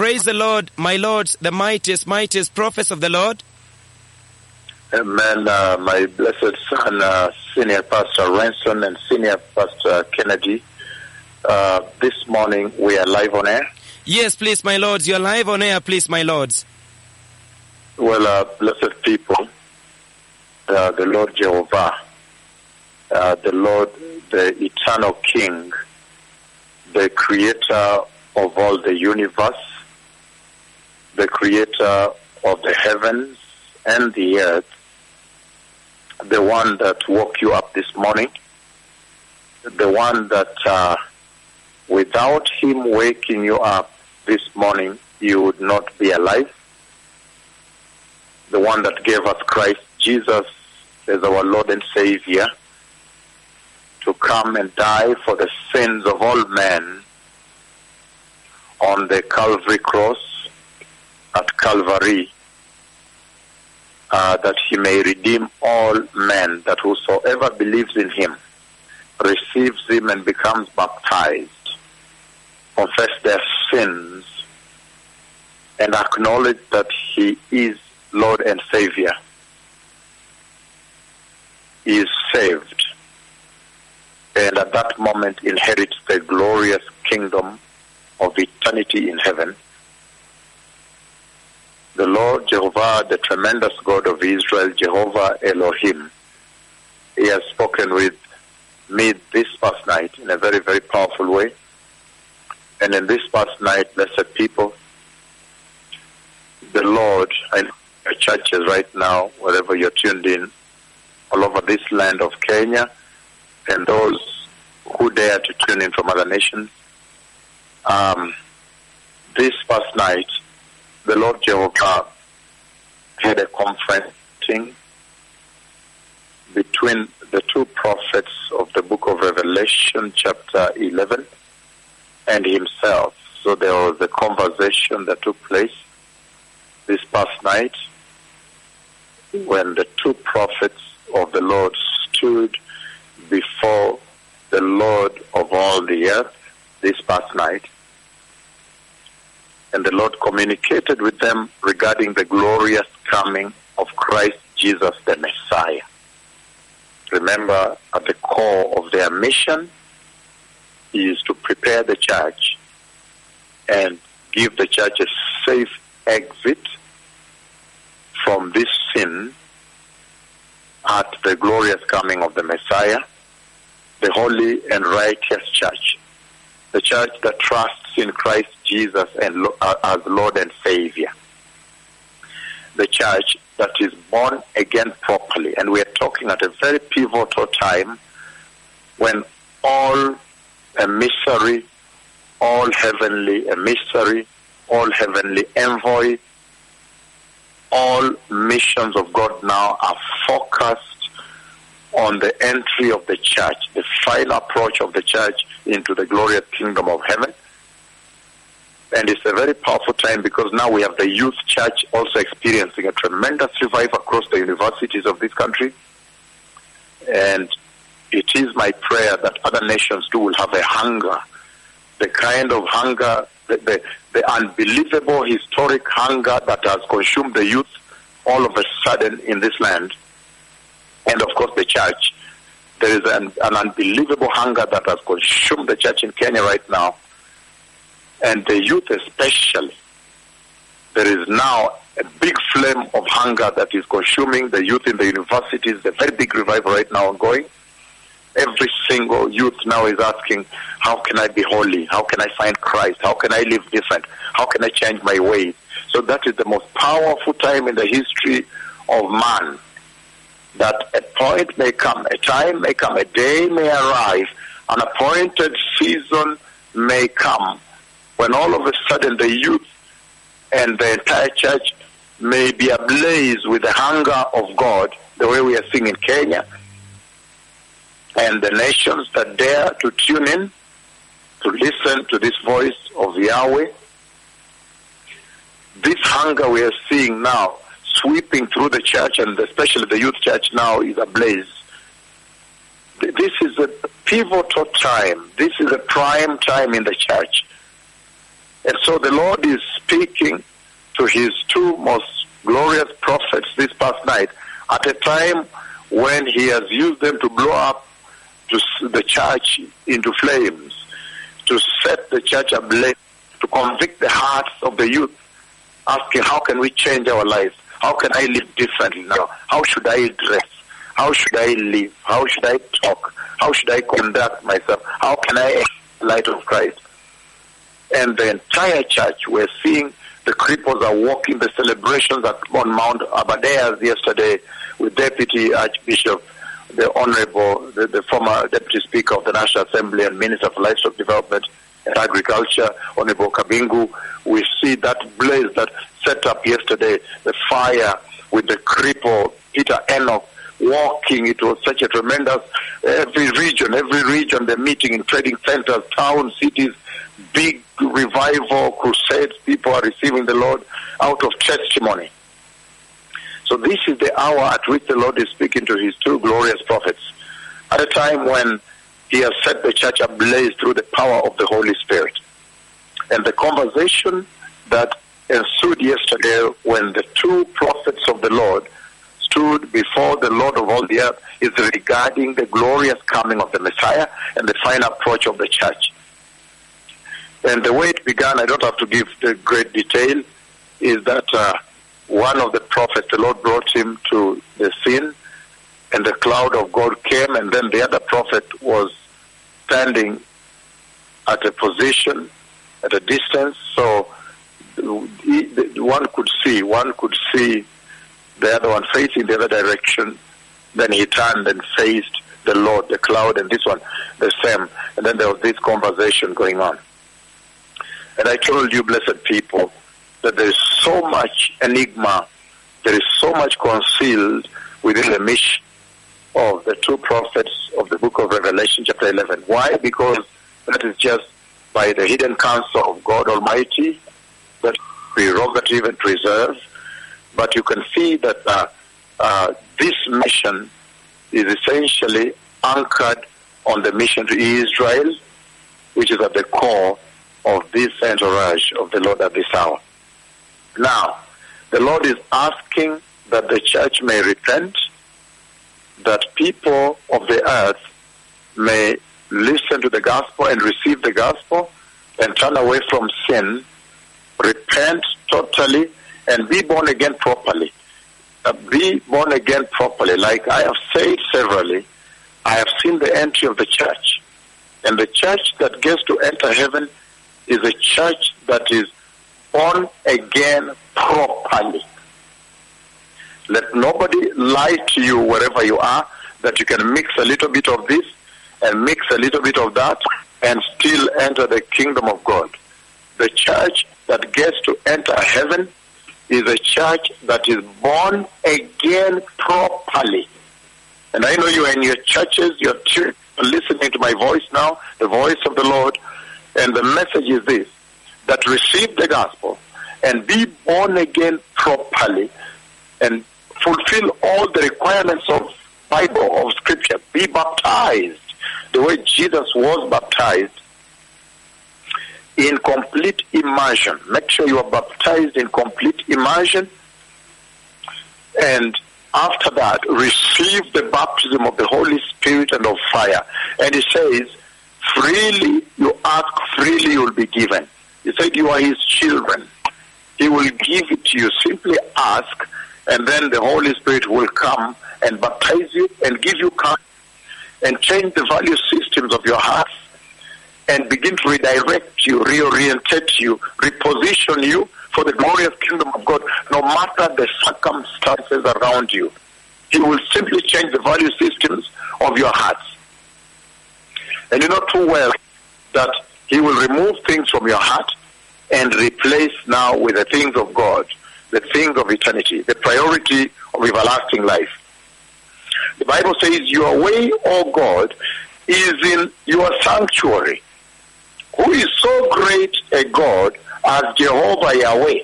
Praise the Lord, my lords, the mightiest, mightiest prophets of the Lord. Amen. Uh, my blessed son, uh, Senior Pastor Ranson and Senior Pastor Kennedy. Uh, this morning we are live on air. Yes, please, my lords. You're live on air, please, my lords. Well, uh, blessed people, uh, the Lord Jehovah, uh, the Lord, the eternal King, the creator of all the universe, the creator of the heavens and the earth, the one that woke you up this morning, the one that uh, without him waking you up this morning, you would not be alive, the one that gave us Christ Jesus as our Lord and Savior to come and die for the sins of all men on the Calvary cross at Calvary, uh, that he may redeem all men, that whosoever believes in him receives him and becomes baptized, confess their sins, and acknowledge that he is Lord and Savior. Is saved, and at that moment inherits the glorious kingdom of eternity in heaven. The Lord Jehovah, the tremendous God of Israel, Jehovah Elohim, He has spoken with me this past night in a very, very powerful way. And in this past night, blessed people, the Lord, I know your churches right now, wherever you're tuned in, all over this land of Kenya, and those who dare to tune in from other nations, um, this past night, the Lord Jehovah had a conferencing between the two prophets of the book of Revelation, chapter 11, and himself. So there was a conversation that took place this past night when the two prophets of the Lord stood before the Lord of all the earth this past night. And the Lord communicated with them regarding the glorious coming of Christ Jesus the Messiah. Remember, at the core of their mission is to prepare the church and give the church a safe exit from this sin at the glorious coming of the Messiah, the holy and righteous church, the church that trusts in Christ Jesus and uh, as Lord and Savior, the church that is born again properly. And we are talking at a very pivotal time when all emissary, all heavenly emissary, all heavenly envoy, all missions of God now are focused on the entry of the church, the final approach of the church into the glorious kingdom of heaven. And it's a very powerful time because now we have the youth church also experiencing a tremendous revival across the universities of this country. And it is my prayer that other nations too will have a hunger, the kind of hunger, the, the, the unbelievable historic hunger that has consumed the youth all of a sudden in this land. And of course the church. There is an, an unbelievable hunger that has consumed the church in Kenya right now and the youth especially, there is now a big flame of hunger that is consuming the youth in the universities, a very big revival right now ongoing. Every single youth now is asking, how can I be holy? How can I find Christ? How can I live different? How can I change my ways? So that is the most powerful time in the history of man. That a point may come, a time may come, a day may arrive, an appointed season may come when all of a sudden the youth and the entire church may be ablaze with the hunger of God, the way we are seeing in Kenya, and the nations that dare to tune in to listen to this voice of Yahweh. This hunger we are seeing now sweeping through the church and especially the youth church now is ablaze. This is a pivotal time. This is a prime time in the church And so the Lord is speaking to his two most glorious prophets this past night at a time when he has used them to blow up the church into flames, to set the church ablaze, to convict the hearts of the youth, asking, how can we change our lives? How can I live differently now? How should I dress? How should I live? How should I talk? How should I conduct myself? How can I light of Christ? And the entire church, we're seeing the cripples are walking the celebrations at, on Mount Abadeas yesterday with Deputy Archbishop, the Honorable, the, the former Deputy Speaker of the National Assembly and Minister for Livestock Development and Agriculture, Honorable Kabingu. We see that blaze that set up yesterday, the fire with the cripple, Peter Enoch, walking. It was such a tremendous, every region, every region, they're meeting in trading centers, towns, cities, big revival, crusades. People are receiving the Lord out of testimony. So this is the hour at which the Lord is speaking to his two glorious prophets. At a time when he has set the church ablaze through the power of the Holy Spirit. And the conversation that ensued yesterday when the two prophets of the Lord stood before the Lord of all the earth is regarding the glorious coming of the Messiah and the final approach of the church. And the way it began, I don't have to give the great detail, is that uh, one of the prophets, the Lord brought him to the scene, and the cloud of God came, and then the other prophet was standing at a position, at a distance, so one could see, one could see the other one facing the other direction. Then he turned and faced the Lord, the cloud, and this one the same. And then there was this conversation going on. And I told you, blessed people, that there is so much enigma, there is so much concealed within the mission of the two prophets of the book of Revelation, chapter 11. Why? Because that is just by the hidden counsel of God Almighty, that prerogative and preserve. But you can see that uh, uh, this mission is essentially anchored on the mission to Israel, which is at the core of this entourage of the Lord at this hour. Now, the Lord is asking that the church may repent, that people of the earth may listen to the gospel and receive the gospel and turn away from sin, repent totally, and be born again properly. Uh, be born again properly. Like I have said severally, I have seen the entry of the church. And the church that gets to enter heaven is a church that is born again properly. Let nobody lie to you wherever you are that you can mix a little bit of this and mix a little bit of that and still enter the kingdom of God. The church that gets to enter heaven is a church that is born again properly. And I know you are in your churches, you're listening to my voice now, the voice of the Lord, and the message is this that receive the gospel and be born again properly and fulfill all the requirements of Bible, of Scripture. Be baptized the way Jesus was baptized in complete immersion. Make sure you are baptized in complete immersion. And after that, receive the baptism of the Holy Spirit and of fire. And he says, freely you ask, freely you will be given. He said, you are his children. He will give it to you. Simply ask, and then the Holy Spirit will come and baptize you and give you courage and change the value systems of your heart and begin to redirect you, reorientate you, reposition you for the glorious kingdom of God, no matter the circumstances around you. He will simply change the value systems of your hearts. And you know too well that He will remove things from your heart and replace now with the things of God, the things of eternity, the priority of everlasting life. The Bible says, Your way, O God, is in your sanctuary. Who is so great a God as Jehovah Yahweh?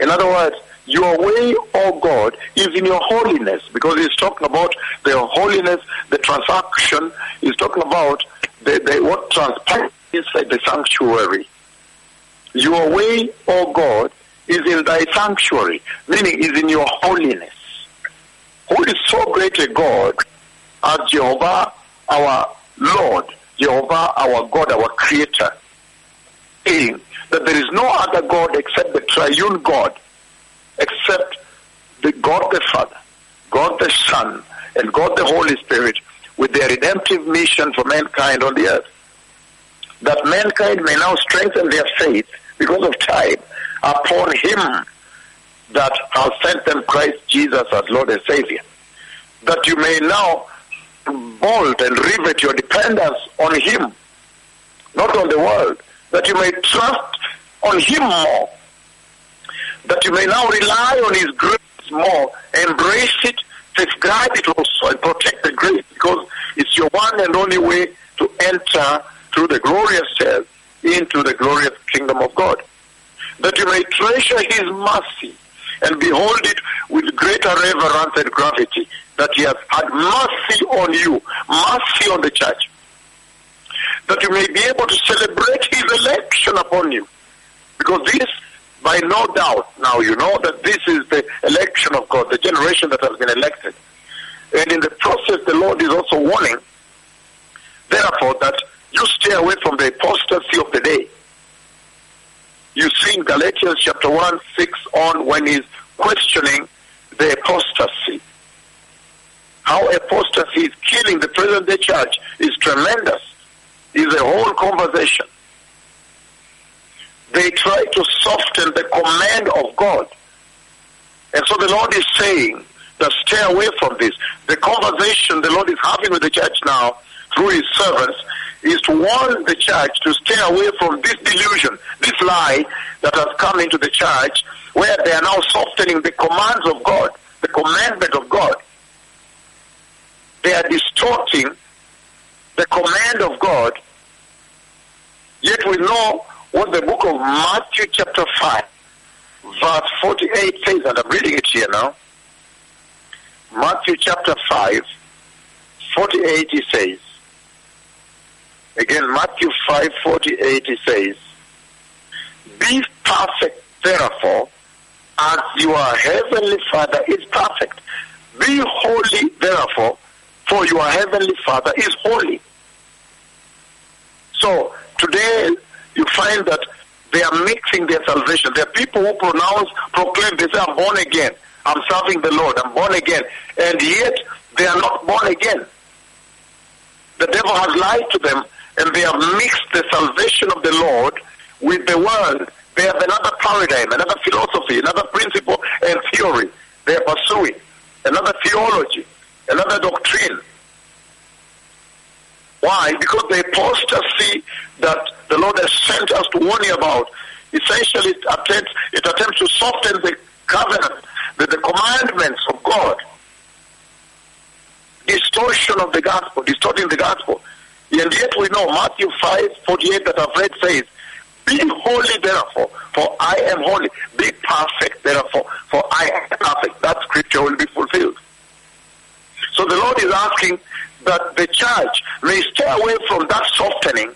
In other words, your way, O God, is in your holiness, because he's talking about the holiness, the transaction, he's talking about the, the, what transpires inside the sanctuary. Your way, O God, is in thy sanctuary, meaning is in your holiness. Who is so great a God as Jehovah our Lord, Jehovah our God, our Creator, saying that there is no other God except the triune God, except the God the Father, God the Son, and God the Holy Spirit with their redemptive mission for mankind on the earth. That mankind may now strengthen their faith because of time upon him that has sent them Christ Jesus as Lord and Savior. That you may now bolt and rivet your dependence on him, not on the world. That you may trust on him more. That you may now rely on his grace more, embrace it, safeguard it also, and protect the grace because it's your one and only way to enter through the glorious stairs into the glorious kingdom of God. That you may treasure his mercy and behold it with greater reverence and gravity that he has had mercy on you, mercy on the church. That you may be able to celebrate his election upon you. Because this, by no doubt, now you know that this is the election of God, the generation that has been elected. And in the process, the Lord is also warning, therefore, that you stay away from the apostasy of the day. You see in Galatians chapter 1, 6 on when he's questioning the apostasy. How apostasy is killing the present day church is tremendous. Is a whole conversation. They try to soften the command of God. And so the Lord is saying that stay away from this. The conversation the Lord is having with the church now through his servants is to warn the church to stay away from this delusion, this lie that has come into the church where they are now softening the commands of God, the commandment of God. They are distorting the command of God, yet we know what the book of Matthew chapter 5 verse 48 says, and I'm reading it here now. Matthew chapter 5, 48 he says, again Matthew 5, 48 he says, Be perfect therefore as your heavenly Father is perfect. Be holy therefore, for your heavenly Father is holy. So today you find that they are mixing their salvation. There are people who pronounce, proclaim, they say, I'm born again. I'm serving the Lord. I'm born again. And yet they are not born again. The devil has lied to them and they have mixed the salvation of the Lord with the world. They have another paradigm, another philosophy, another principle and theory they are pursuing, another theology, another doctrine. Why? Because the apostasy that the Lord has sent us to warn you about, essentially it attempts, it attempts to soften the covenant, the, the commandments of God. Distortion of the gospel, distorting the gospel. And yet we know Matthew 5, 48 that I've read says, Be holy therefore, for I am holy. Be perfect therefore, for I am perfect. That scripture will be fulfilled. So the Lord is asking that the church may stay away from that softening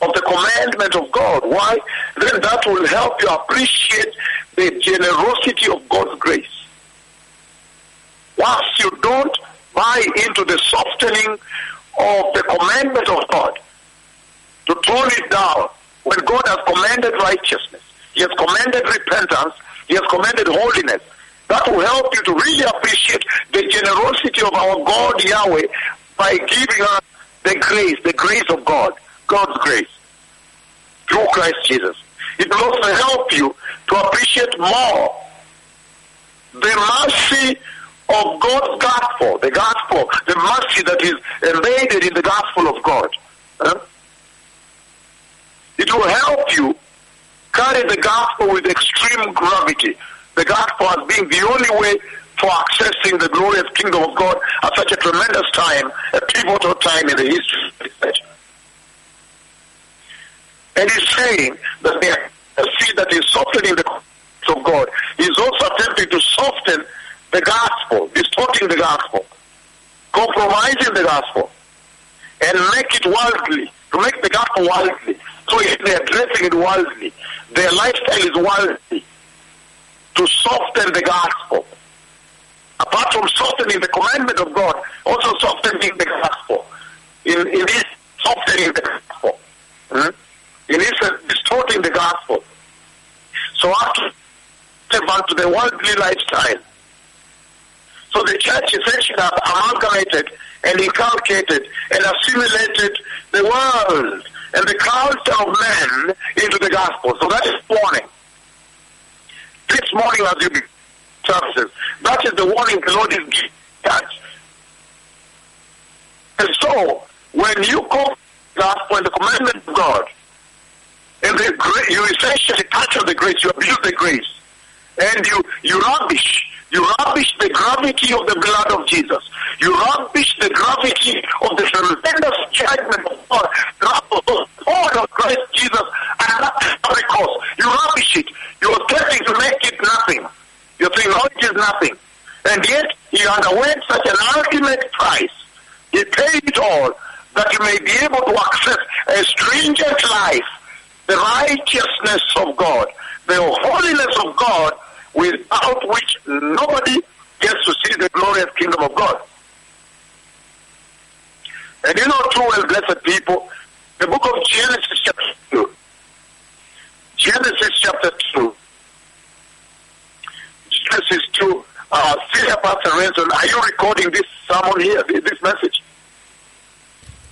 of the commandment of God. Why? Then that will help you appreciate the generosity of God's grace. Once you don't buy into the softening of the commandment of God, to tone it down, when God has commanded righteousness, He has commanded repentance, He has commanded holiness, that will help you to really appreciate the generosity of our God Yahweh by giving us the grace, the grace of God, God's grace through Christ Jesus. It will also help you to appreciate more the mercy of God's gospel, the gospel, the mercy that is embedded in the gospel of God. Huh? It will help you carry the gospel with extreme gravity. The gospel as being the only way for accessing the glorious kingdom of God at such a tremendous time, a pivotal time in the history of the church. And he's saying that the seed that is softening the of God is also attempting to soften the gospel, distorting the gospel, compromising the gospel, and make it worldly, to make the gospel worldly. So if they're dressing it worldly. their lifestyle is worldly to soften the gospel. Apart from softening the commandment of God, also softening the gospel. In, in this softening the gospel. Hmm? In this uh, distorting the gospel. So after step onto the worldly lifestyle. So the church essentially have amalgamated and inculcated and assimilated the world and the culture of men into the gospel. So that is warning. This morning as you services, that is the warning the Lord is giving church. And so, when you call the gospel and the commandment of God, and the you essentially touch on the grace, you abuse the grace, and you, you rubbish you rubbish the gravity of the blood of Jesus. You rubbish the gravity of the tremendous judgment of God, God of Christ Jesus, and that cause. You rubbish it. You are attempting to make it nothing. You think, no, it is nothing. And yet, he underwent such an ultimate price. He paid it all that you may be able to access a stringent life, the righteousness of God, the holiness of God, without which nobody gets to see the glorious kingdom of God. And you know true well, blessed people, the book of Genesis chapter 2. Genesis chapter 2. Genesis 2. Uh, Senior Pastor Renson, are you recording this sermon here, this message?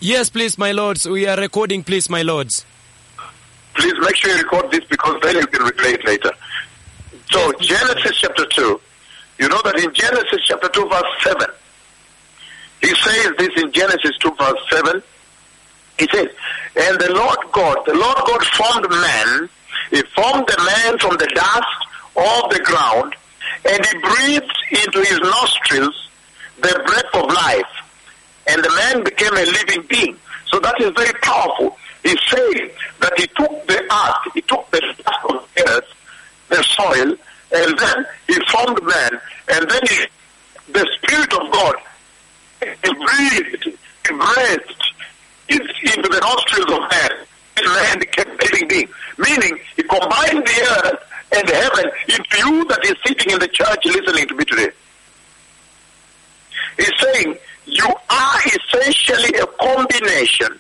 Yes, please, my lords. We are recording, please, my lords. Please make sure you record this because then you can replay it later. So Genesis chapter 2, you know that in Genesis chapter 2 verse 7, he says this in Genesis 2 verse 7, he says, and the Lord God, the Lord God formed man, he formed the man from the dust of the ground, and he breathed into his nostrils the breath of life, and the man became a living being. So that is very powerful. He's saying that he took the earth, he took the dust of the earth, the soil, and then he formed man, and then he, the Spirit of God, he breathed, he breathed into the nostrils of man, and man became living being. Meaning, he combined the earth and heaven into you that is sitting in the church listening to me today. He's saying, you are essentially a combination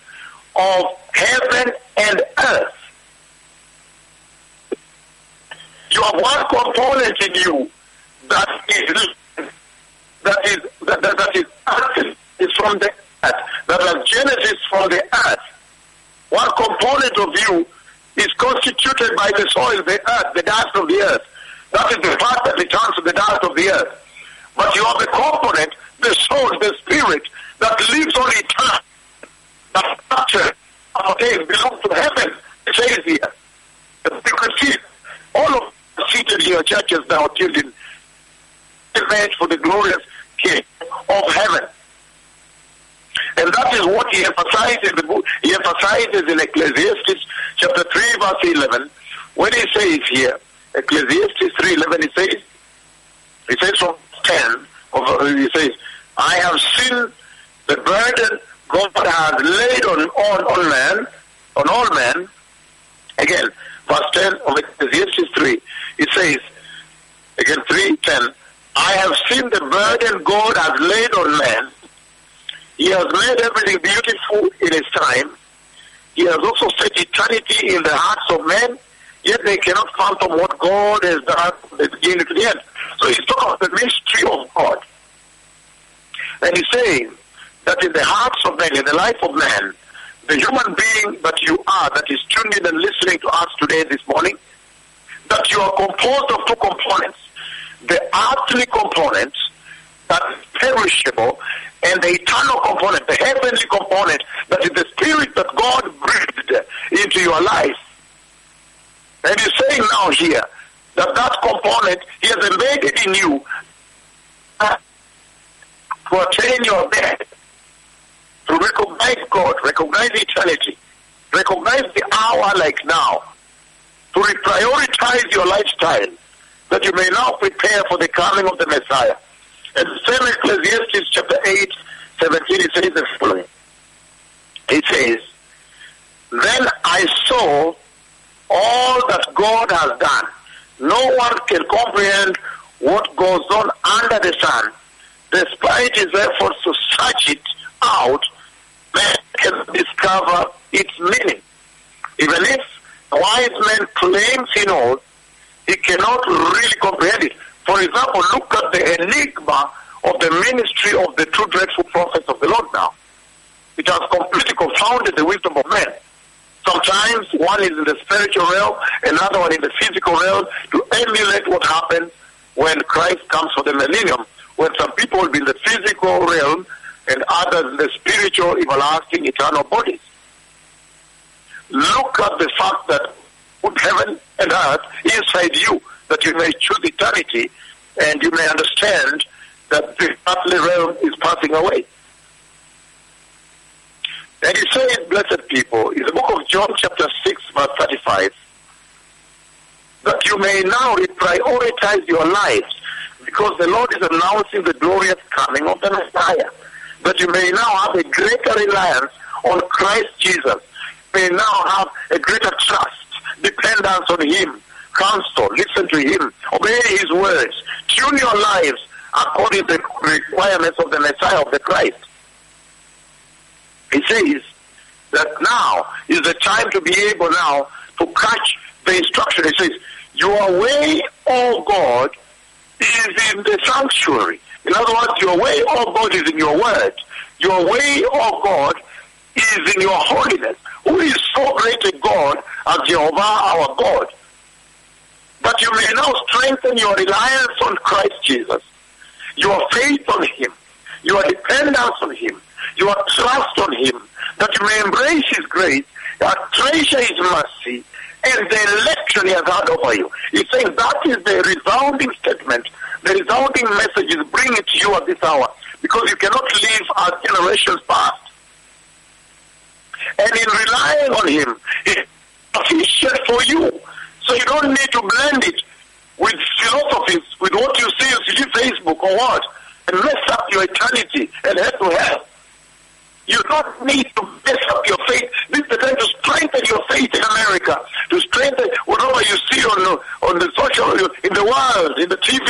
of heaven and earth. You have one component in you that is that is that, that, that is earth is from the earth. that is Genesis from the earth. One component of you is constituted by the soil, the earth, the dust of the earth. That is the part that returns to the dust of the earth. But you have the component, the soul, the spirit that lives on eternity. That structure of belongs to heaven. It says here. You can all of seated in your churches now tuned in made for the glorious King of heaven. And that is what he emphasizes in. He emphasizes in Ecclesiastes chapter 3 verse 11 when he says here, Ecclesiastes 3.11 he says, he says from 10, of, he says, I have seen the burden God has laid on, on, on man, on all men. Again, verse 10 of Ecclesiastes 3, it says, again 3.10, I have seen the burden God has laid on man. He has made everything beautiful in his time. He has also set eternity in the hearts of men, yet they cannot fathom what God has done from the beginning to the end. So he's talking about the mystery of God. And he's saying that in the hearts of men, in the life of man, the human being that you are, that is tuned in and listening to us today, this morning, that you are composed of two components. The earthly component that is perishable and the eternal component, the heavenly component that is the spirit that God breathed into your life. And he's saying now here that that component he has embedded in you to attain your death, to recognize God, recognize eternity, recognize the hour like now, to reprioritize your lifestyle, that you may now prepare for the coming of the Messiah. And same Ecclesiastes chapter 8, 17, it says the following. It says, Then I saw all that God has done. No one can comprehend what goes on under the sun, despite his efforts to search it out, man can discover its meaning. Even if a wise man claims he knows, he cannot really comprehend it. For example, look at the enigma of the ministry of the two dreadful prophets of the Lord now. It has completely confounded the wisdom of men. Sometimes one is in the spiritual realm, another one in the physical realm, to emulate what happens when Christ comes for the millennium, when some people will be in the physical realm and others the spiritual, everlasting, eternal bodies. Look at the fact that put heaven and earth inside you, that you may choose eternity and you may understand that the earthly realm is passing away. And he says, blessed people, in the book of John chapter 6 verse 35, that you may now reprioritize your lives because the Lord is announcing the glorious coming of the Messiah. That you may now have a greater reliance on Christ Jesus. May now have a greater trust, dependence on Him, counsel, listen to Him, obey His words, tune your lives according to the requirements of the Messiah of the Christ. He says that now is the time to be able now to catch the instruction. He says, Your way, O God, is in the sanctuary. In other words, your way, of God, is in your word. Your way, of God, is in your holiness. Who is so great a God as Jehovah our God? But you may now strengthen your reliance on Christ Jesus, your faith on Him, your dependence on Him, your trust on Him, that you may embrace His grace, treasure His mercy, and the election He has had over you. He's saying that is the resounding statement, the resounding message is bringing to you at this hour, because you cannot live as generations past. And in relying on Him, it's sufficient for you. So you don't need to blend it with philosophies, with what you see on Facebook or what, and mess up your eternity and head to hell. You don't need to mess up your faith. This is the time to strengthen your faith in America, to strengthen whatever you see on the, on the social, in the world, in the TV,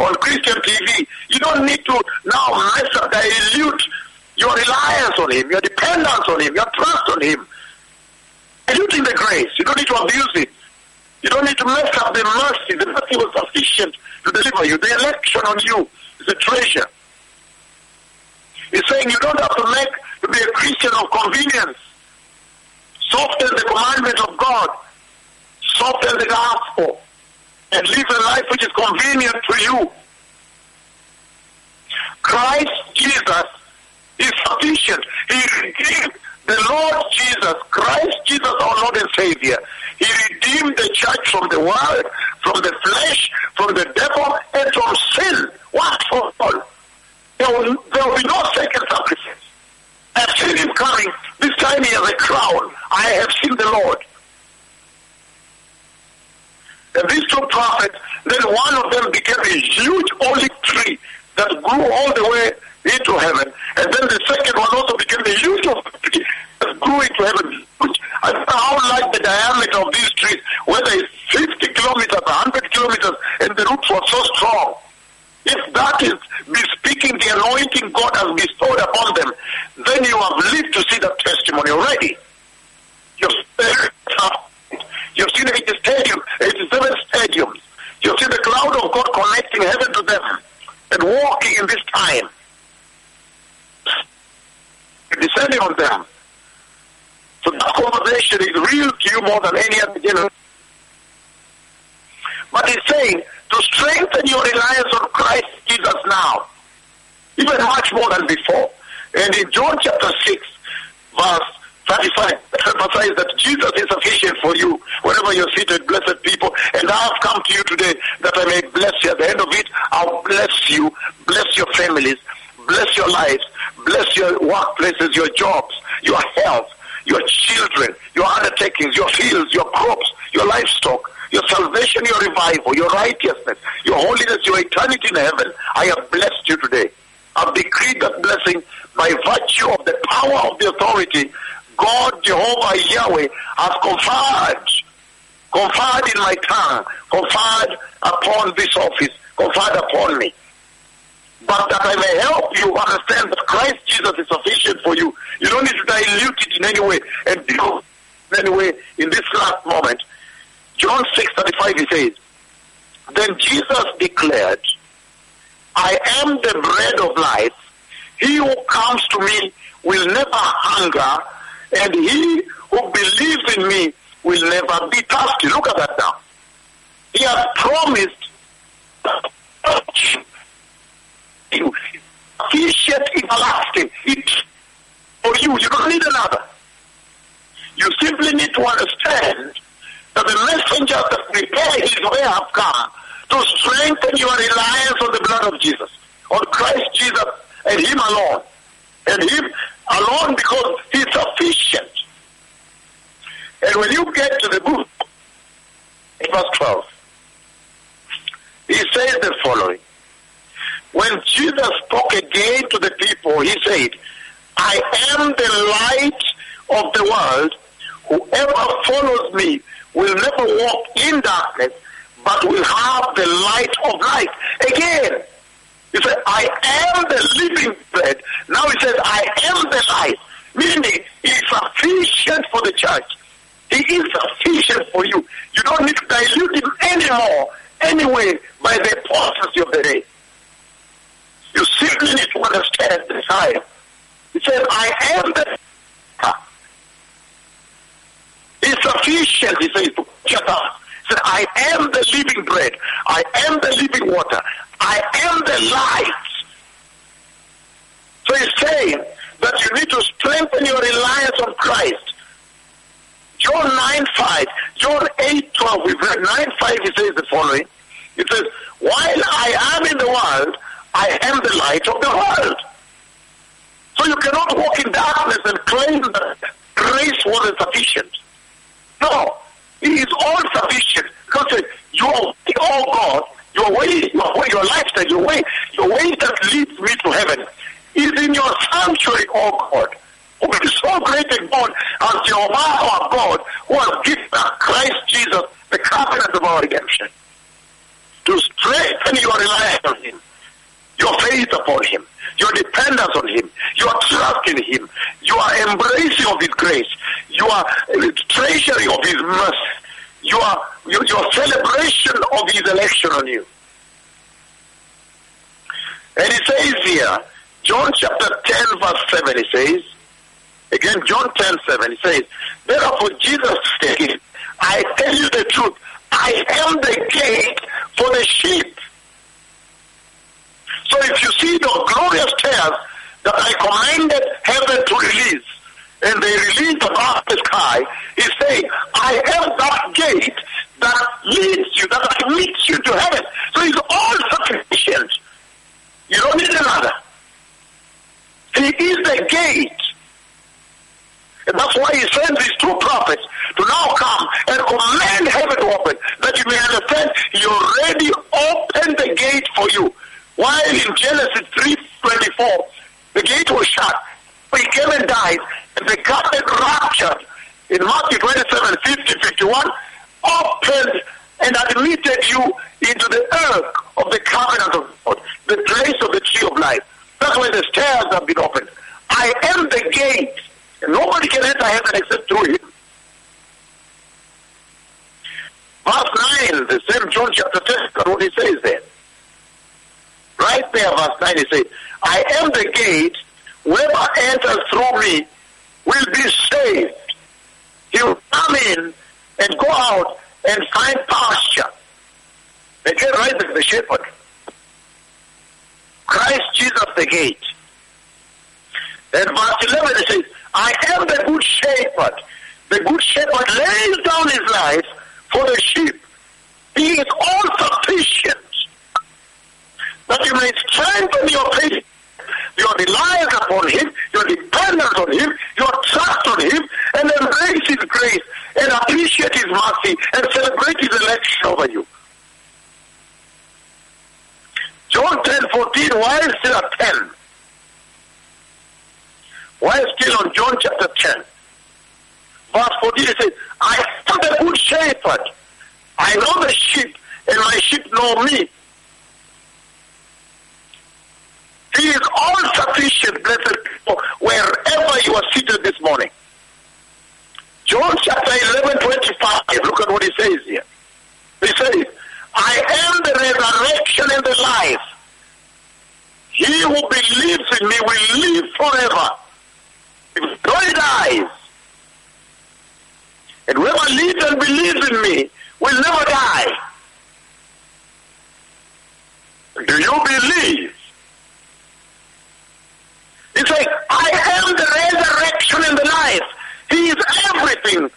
on Christian TV. You don't need to now mess up, dilute your reliance on Him, your dependence on Him, your trust on Him. Diluting the grace. You don't need to abuse it. You don't need to mess up the mercy. The mercy was sufficient to deliver you. The election on you is a treasure. He's saying you don't have to make to be a Christian of convenience. Soften the commandment of God. Soften the gospel. And live a life which is convenient to you. Christ Jesus is sufficient. He redeemed the Lord Jesus, Christ Jesus our Lord and Savior. He redeemed the church from the world, from the flesh, from the devil, and from sin. What for all? There will, there will be no second sacrifice. I have seen him coming. This time he has a crown. I have seen the Lord. And these two prophets, then one of them became a huge olive tree that grew all the way into heaven. And then the second one also became a huge olive tree that grew into heaven. I don't know how like the diameter of these trees, whether it's 50 kilometers, 100 kilometers, and the roots were so strong. If that is bespeaking the anointing God has bestowed upon them, then you have lived to see that testimony already. You've, you've seen 80 stadium, 87 stadiums. You've seen the cloud of God connecting heaven to them and walking in this time. Descending on them. So that conversation is real to you more than any other generation. But he's saying to strengthen your reliance on Christ Jesus now, even much more than before. And in John chapter 6, verse 35, emphasize that Jesus is sufficient for you wherever you're seated, blessed people. And I have come to you today that I may bless you. At the end of it, I'll bless you, bless your families, bless your lives, bless your workplaces, your jobs, your health, your children, your undertakings, your fields, your crops, your livestock, your salvation, your revival, your righteousness, your holiness, your eternity in heaven. I have blessed you today. I've decreed that blessing by virtue of the power of the authority God, Jehovah, Yahweh, has conferred conferred in my tongue, conferred upon this office, conferred upon me. But that I may help you understand that Christ Jesus is sufficient for you. You don't need to dilute it in any way and deal in any way in this last moment. John 6:35 he says, Then Jesus declared, I am the bread of life. He who comes to me will never hunger, and he who believes in me will never be thirsty. Look at that now. He has promised you sufficient everlasting. It's for you. You don't need another. You simply need to understand that the messengers that prepare his way have come to strengthen your reliance on the blood of Jesus, on Christ Jesus and him alone. And him alone because he's sufficient. And when you get to the book, verse 12, he says the following. When Jesus spoke again to the people, he said, I am the light of the world. Whoever follows me will never walk in darkness, but will have the light of life. Again, he said, I am the living bread. Now he says, I am the light, meaning he is sufficient for the church. He is sufficient for you. You don't need to dilute him anymore, anyway, by the apostasy of the day. You simply need to understand the sign. He said, I am the He's sufficient, he says, to shut up. He said, I am the living bread. I am the living water. I am the light. So he's saying that you need to strengthen your reliance on Christ. John 9 5, John 8 12, we've read 9 5, he says the following. He says, While I am in the world, I am the light of the world. So you cannot walk in darkness and claim that grace wasn't sufficient. No, He is all sufficient. Because your oh God, your way, your way, your lifestyle, your way, your way that leads me to heaven is in your sanctuary, oh God. Who is so great a God as Jehovah our God, who has given us Christ Jesus, the covenant of our redemption. To strengthen your reliance on Him, your faith upon Him, your dependence on Him, your trust in Him, your embracing of His grace, your uh, treasury of His mercy, your, your, your celebration of His election on you. And He says here, John chapter 10 verse 7, He says, again John 10 7, He says, Therefore Jesus said, I tell you the truth, I am the gate for the sheep. So if see the glorious tales that I commanded heaven to release, and they released above the sky, he's saying, I am that gate that leads you, that leads you to heaven. So he's all sufficient. You don't need another. He is the gate. And that's why he sends these two prophets to now come and command heaven to open, that you may understand he already opened the gate for you. While in Genesis 3.24, the gate was shut. He came and died, and the garden raptured. In Matthew 27, 50, 51, opened and admitted you into the earth of the covenant of God, the place of the tree of life. That's why the stairs have been opened. I am the gate. And nobody can enter heaven except through him. Verse 9, the same John chapter 10, what he says there. Right there, verse 9, he says, I am the gate. Whoever enters through me will be saved. He will come in and go out and find pasture. Again, right there, the shepherd. Christ Jesus the gate. And verse 11 it says, I am the good shepherd. The good shepherd lays down his life for the sheep. He is all sufficient that you may strengthen your faith, your reliance upon him, your dependence on him, your trust on him, and embrace his grace and appreciate his mercy and celebrate his election over you. John 10 14, why still at 10? Why still on John chapter 10? Verse 14 it says, I am the good shepherd. I know the sheep, and my sheep know me. He is all sufficient, blessed people, wherever you are seated this morning. John chapter 11, 25, look at what he says here. He says, I am the resurrection and the life. He who believes in me will live forever. If he dies, and whoever lives and believes in me will never die. Do you believe? It's like, I am the resurrection and the life. He is everything.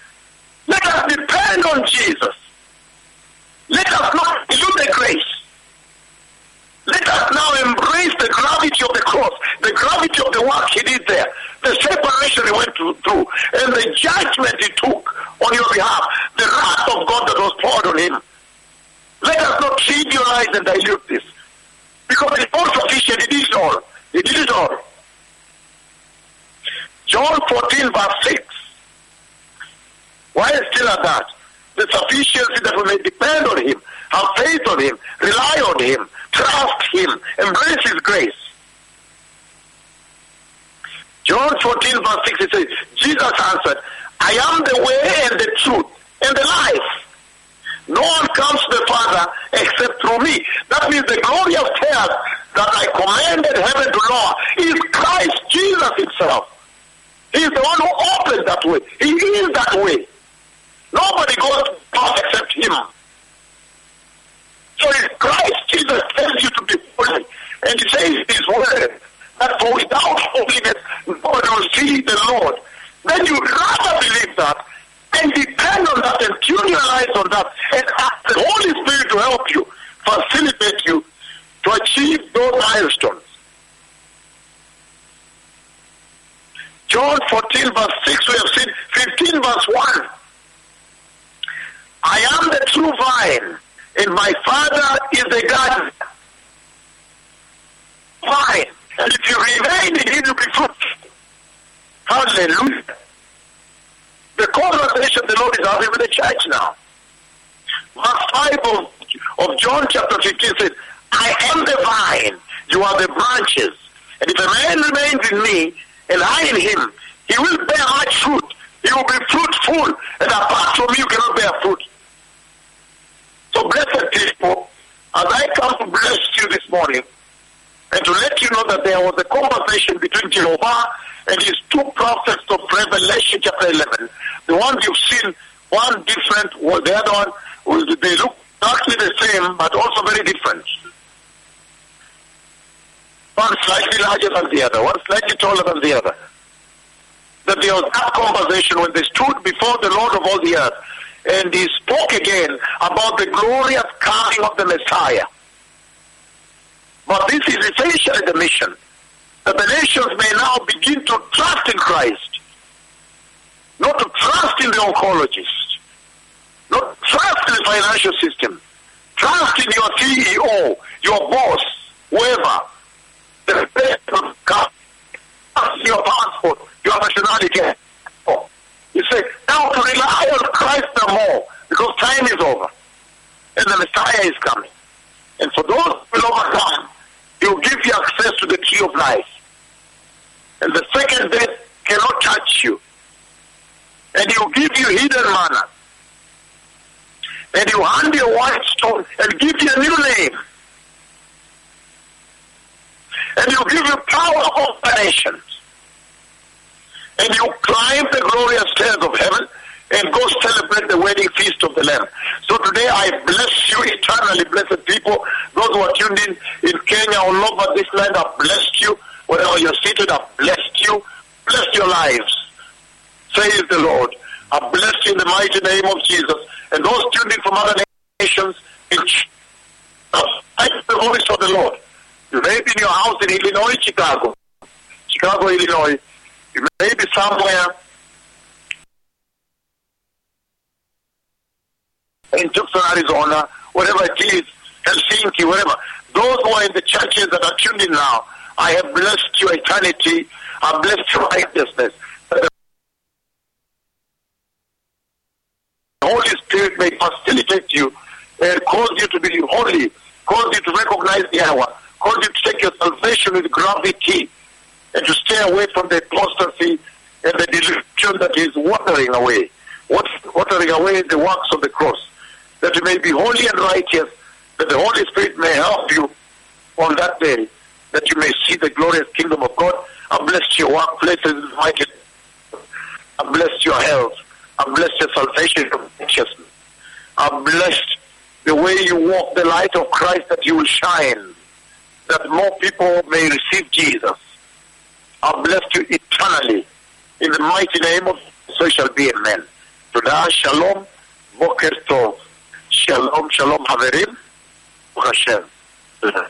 Let us depend on Jesus. Let us not dilute the grace. Let us now embrace the gravity of the cross, the gravity of the work he did there, the separation he went through, and the judgment he took on your behalf, the wrath of God that was poured on him. Let us not trivialize and dilute this. Because it's all sufficient, he did it all. He it all. John 14 verse 6. Why is still at that? The sufficiency that we may depend on him, have faith on him, rely on him, trust him, embrace his grace. John 14 verse 6 it says, Jesus answered, I am the way and the truth and the life. No one comes to the Father except through me. That means the glorious tale that I commanded heaven to lower is Christ Jesus himself. He is the one who opens that way. He is that way. Nobody goes to God except him. So if Christ Jesus tells you to be holy, and he says his word that for without holiness nobody will see the Lord, then you rather believe that and depend on that and tune your eyes on that and ask the Holy Spirit to help you, facilitate you to achieve those milestones. John 14 verse 6, we have seen 15 verse 1. I am the true vine, and my Father is the gardener. Vine. And if you remain in him, you'll be fruitful. Hallelujah. The conversation the Lord is having with the church now. Verse 5 of, of John chapter 15 says, I am the vine, you are the branches. And if a man remains in me, and I in him, he will bear much fruit. He will be fruitful. And apart from me, you cannot bear fruit. So blessed people, as I come to bless you this morning, and to let you know that there was a conversation between Jehovah and his two prophets of Revelation chapter 11. The ones you've seen, one different, well, the other one, they look exactly the same, but also very different. One slightly larger than the other, one slightly taller than the other. That there was that conversation when they stood before the Lord of all the earth, and he spoke again about the glorious coming of the Messiah. But this is essentially the mission. That the nations may now begin to trust in Christ. Not to trust in the oncologist. Not trust in the financial system. Trust in your CEO, your boss, whoever. The president God. Trust your passport, your nationality. Oh. You say, now to rely on Christ no more, because time is over. And the Messiah is coming. And for those who will overcome, he will give you access to the tree of life. And the second death cannot touch you. And he will give you hidden manna. And he will hand you a white stone and give you a new name. And you'll give you power over nations. And you climb the glorious stairs of heaven and go celebrate the wedding feast of the Lamb. So today I bless you eternally, blessed people. Those who are tuned in in Kenya all over this land, I've blessed you. Wherever you're seated, I've blessed you. Bless your lives, says the Lord. I bless you in the mighty name of Jesus. And those tuned in from other nations, I the voice of the Lord. You may be in your house in Illinois, Chicago. Chicago, Illinois. You may be somewhere in Tucson, Arizona, whatever it is, Helsinki, whatever. Those who are in the churches that are tuned in now, I have blessed your eternity. I blessed your righteousness. The Holy Spirit may facilitate you and cause you to be holy, cause you to recognize the hour, cause you to take your salvation with gravity and to stay away from the apostasy and the delusion that is watering away, what- watering away the works of the cross, that you may be holy and righteous, that the Holy Spirit may help you on that day, that you may see the glorious kingdom of God. I bless your workplaces, mighty. I bless your health. I bless your salvation and righteousness. I bless the way you walk the light of Christ that you will shine, that more people may receive Jesus. I bless you eternally. In the mighty name of so shall be amen. Todah, shalom, boker tov. Shalom, shalom, haverim. Hashem. תודה.